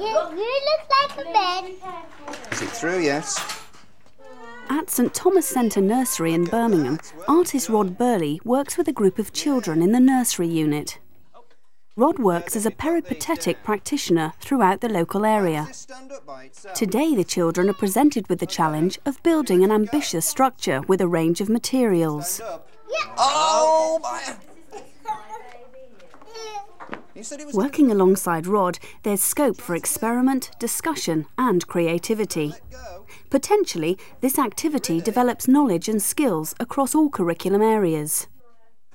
You, you look like a bed. Is it through? Yes. At St Thomas Centre Nursery in Birmingham, artist Rod Burley works with a group of children in the nursery unit. Rod works as a peripatetic practitioner throughout the local area. Today, the children are presented with the challenge of building an ambitious structure with a range of materials. Oh my! You said it was. Working alongside Rod, there's scope for experiment, discussion, and creativity. Potentially, this activity develops knowledge and skills across all curriculum areas.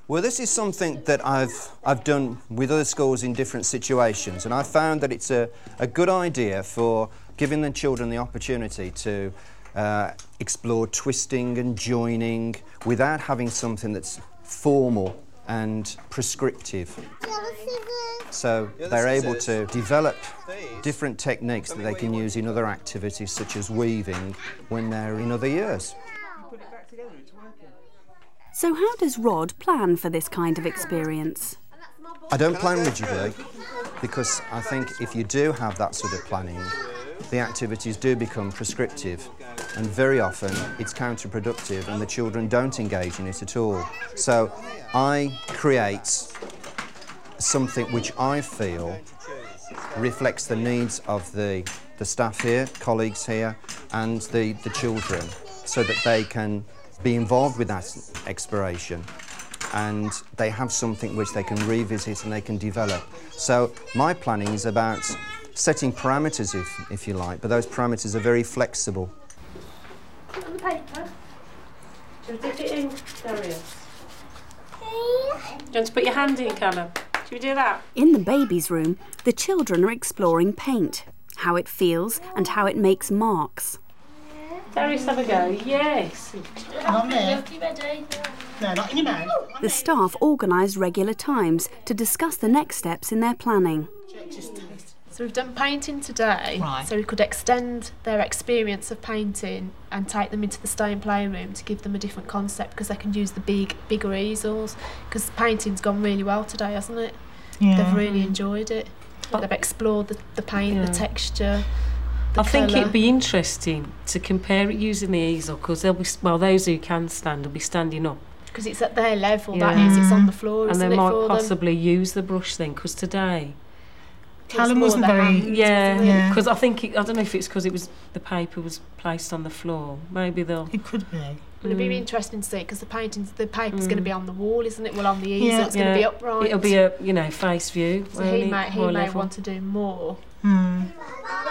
Well, this is something that I've, I've done with other schools in different situations, and I found that it's a, a good idea for giving the children the opportunity to uh, explore twisting and joining without having something that's formal and prescriptive. So they're able to develop different techniques that they can use in other activities such as weaving when they're in other years. So, how does Rod plan for this kind of experience? I don't plan rigidly because I think if you do have that sort of planning, the activities do become prescriptive and very often it's counterproductive and the children don't engage in it at all. So I create something which I feel reflects the needs of the, the staff here, colleagues here and the, the children so that they can be involved with that exploration and they have something which they can revisit and they can develop. So my planning is about setting parameters, if, if you like, but those parameters are very flexible. On the paper. Should we dip it in, Darius? Do you want to put your hand in, Callum? Should we do that? In the baby's room, the children are exploring paint, how it feels, and how it makes marks. Darius, have a go. Yes. Not there. No, not in your mouth. The staff organise regular times to discuss the next steps in their planning. So we've done painting today, Right. so we could extend their experience of painting and take them into the stone playroom to give them a different concept because they can use the big, bigger easels. Because painting's gone really well today, hasn't it? Yeah. They've really enjoyed it. They've explored the, the paint, Yeah. the texture. The I think it'd be interesting to compare it using the easel because they'll be well, those who can stand will be standing up, because it's at their level. That Yeah. is, it's on the floor, and they might for them? possibly use the brush then. Because today, Callum more wasn't the very- yeah, wasn't? Yeah. because I think it, I don't know if it's because it was the paper was placed on the floor. Maybe they'll. It could be. But it'd be Mm. interesting to see because the paintings, the paper's Mm. going to be on the wall, isn't it? Well, on the easel, Yeah. it's going to be upright. It'll be a you know face view. So he it? may, he may level. want to do more. Hmm.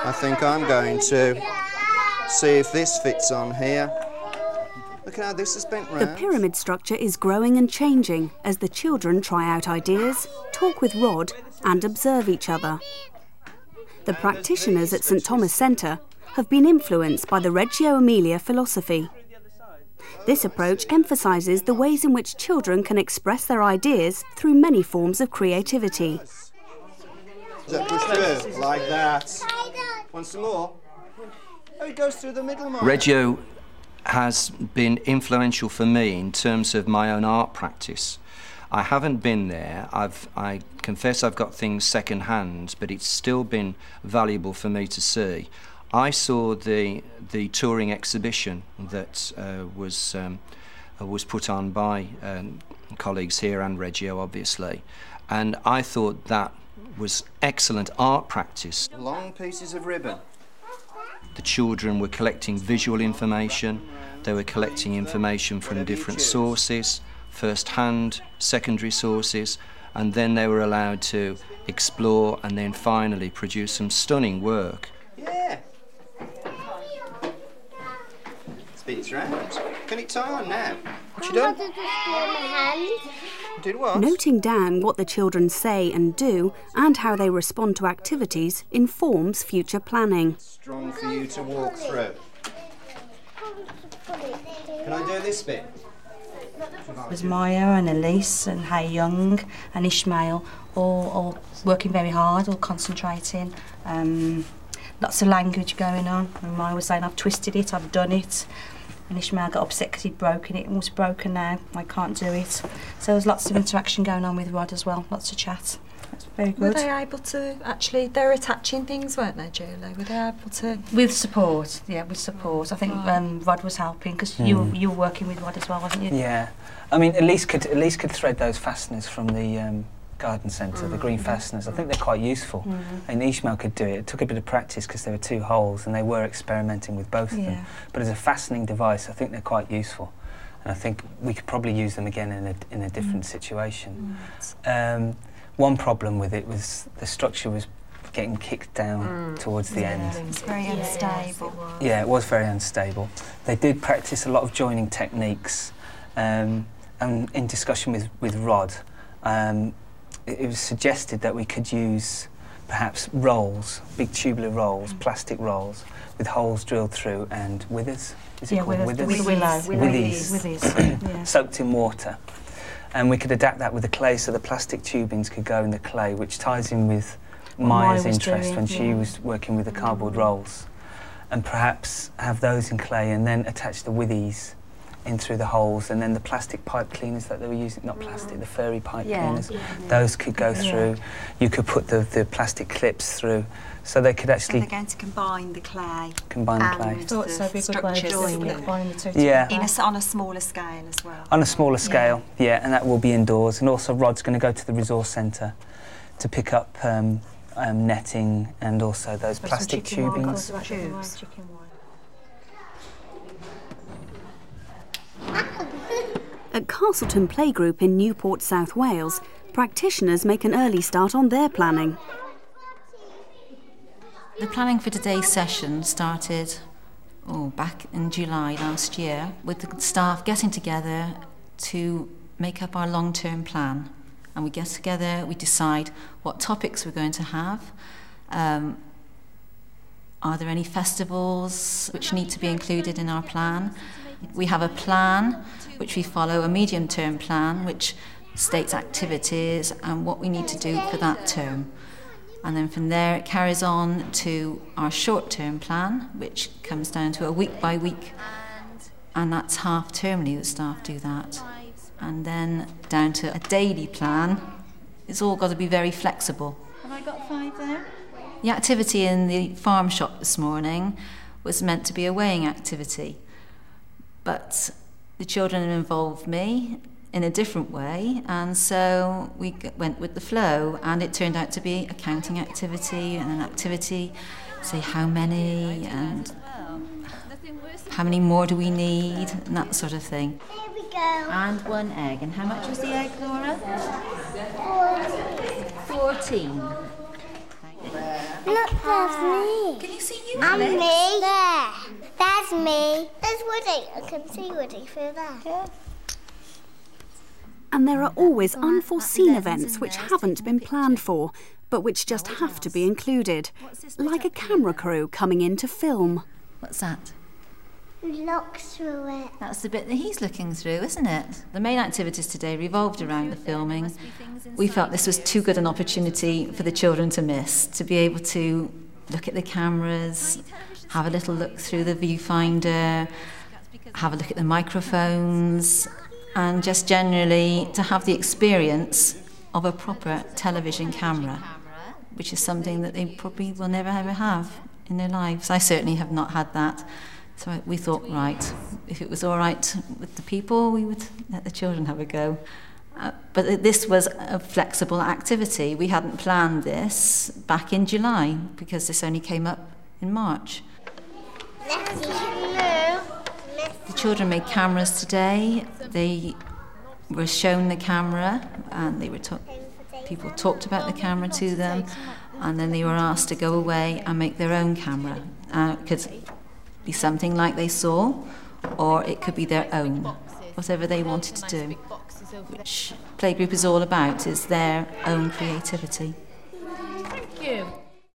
I think I'm going to see if this fits on here. Look at how this is bent The pyramid structure is growing and changing as the children try out ideas, talk with Rod, and observe each other. The practitioners at St Thomas Centre have been influenced by the Reggio Emilia philosophy. This approach emphasises the ways in which children can express their ideas through many forms of creativity. That push through, like that. Want some more? Oh, it goes through the middle, Mark. Reggio has been influential for me in terms of my own art practice. I haven't been there. I've, I confess I've got things second hand, but it's still been valuable for me to see. I saw the the touring exhibition that uh, was um, uh, was put on by um, colleagues here and Reggio, obviously, and I thought that was excellent art practice. Long pieces of ribbon. The children were collecting visual information, they were collecting information from different sources, first hand, secondary sources, and then they were allowed to explore and then finally produce some stunning work. Yeah. Spins round. Can it tie on now? What you What done? Did you do on my hand? Did what? Noting down what the children say and do and how they respond to activities informs future planning. Strong for you to walk through. Can I do this bit? was Maya and Elise and Hay Young and Ishmael all, all working very hard, all concentrating. Um, lots of language going on. And Maya was saying, I've twisted it, I've done it. And Ishmael got upset because he'd broken it and was broken now. I can't do it. So there's lots of interaction going on with Rod as well, lots of chat. That's very good. Were they able to actually? They were attaching things, weren't they, Julie? Were they able to? With support, yeah, with support. I think um, Rod was helping because you Mm. you were working with Rod as well, wasn't you? Yeah, I mean, Elise could Elise could thread those fasteners from the um, garden centre, the green fasteners. I think they're quite useful. Mhm. And Ishmael could do it. It took a bit of practice because there were two holes, and they were experimenting with both of them. But as a fastening device, I think they're quite useful, and I think we could probably use them again in a in a different situation. Um, one problem with it was the structure was getting kicked down towards the end. It was very unstable. Yeah, it was very unstable. They did practice a lot of joining techniques, um, and in discussion with, with Rod, um, it, it was suggested that we could use perhaps rolls, big tubular rolls, mm. plastic rolls, with holes drilled through and withers. Is it Yeah, called with, withers? with willow. Withies. Withies. yeah. soaked in water. And we could adapt that with the clay so the plastic tubings could go in the clay, which ties in with What Maya's was interest doing, when she was working with the cardboard mm. rolls. And perhaps have those in clay and then attach the withies in through the holes and then the plastic pipe cleaners that they were using, not plastic, the furry pipe Yeah. cleaners, those could go Yeah. through. You could put the, the plastic clips through so they could So actually they're going to combine the clay combine the clay. and Thought the so, be a good way of structures doing it. The two Yeah. in a, s- on a smaller scale as well. On a smaller scale, yeah. and that will be indoors. And also, Rod's going to go to the resource centre to pick up um, um, netting and also those Some plastic chicken wire, tubings. got some Tubes. chicken wire. At Castleton Playgroup in Newport, South Wales, practitioners make an early start on their planning. The planning for today's session started oh, back in July last year with the staff getting together to make up our long term plan. And we get together, we decide what topics we're going to have. Um, are there any festivals which need to be included in our plan? We have a plan which we follow, a medium term plan which states activities and what we need to do for that term. And then from there, it carries on to our short term plan, which comes down to a week by week. And that's half termly that staff do that. And then down to a daily plan. It's all got to be very flexible. Have I got five there? The activity in the farm shop this morning was meant to be a weighing activity. But the children involved me in a different way, and so we went with the flow, and it turned out to be a counting activity and an activity, say how many and how many more do we need, and that sort of thing. Here we go. And one egg. And how much was the egg, Laura? Fourteen. Look, there's me. Can you see you? And Alex? me. There. There's me. There's Woody. I can see Woody through there. And there are always unforeseen events which haven't been planned for, but which just have to be included, like a camera crew coming in to film. What's that? Look through it. That's the bit that he's looking through, isn't it? The main activities today revolved around the filming. We felt this was too good an opportunity for the children to miss, to be able to look at the cameras, have a little look through the viewfinder, have a look at the microphones, and just generally to have the experience of a proper television camera, which is something that they probably will never ever have in their lives. I certainly have not had that. So we thought, right, if it was all right with the people, we would let the children have a go. Uh, but this was a flexible activity. We hadn't planned this back in July because this only came up in March. The children made cameras today. They were shown the camera and they were ta- people talked about the camera to them and then they were asked to go away and make their own camera. Uh, it could be something like they saw or it could be their own, whatever they wanted to do, which Playgroup is all about, is their own creativity. Thank you.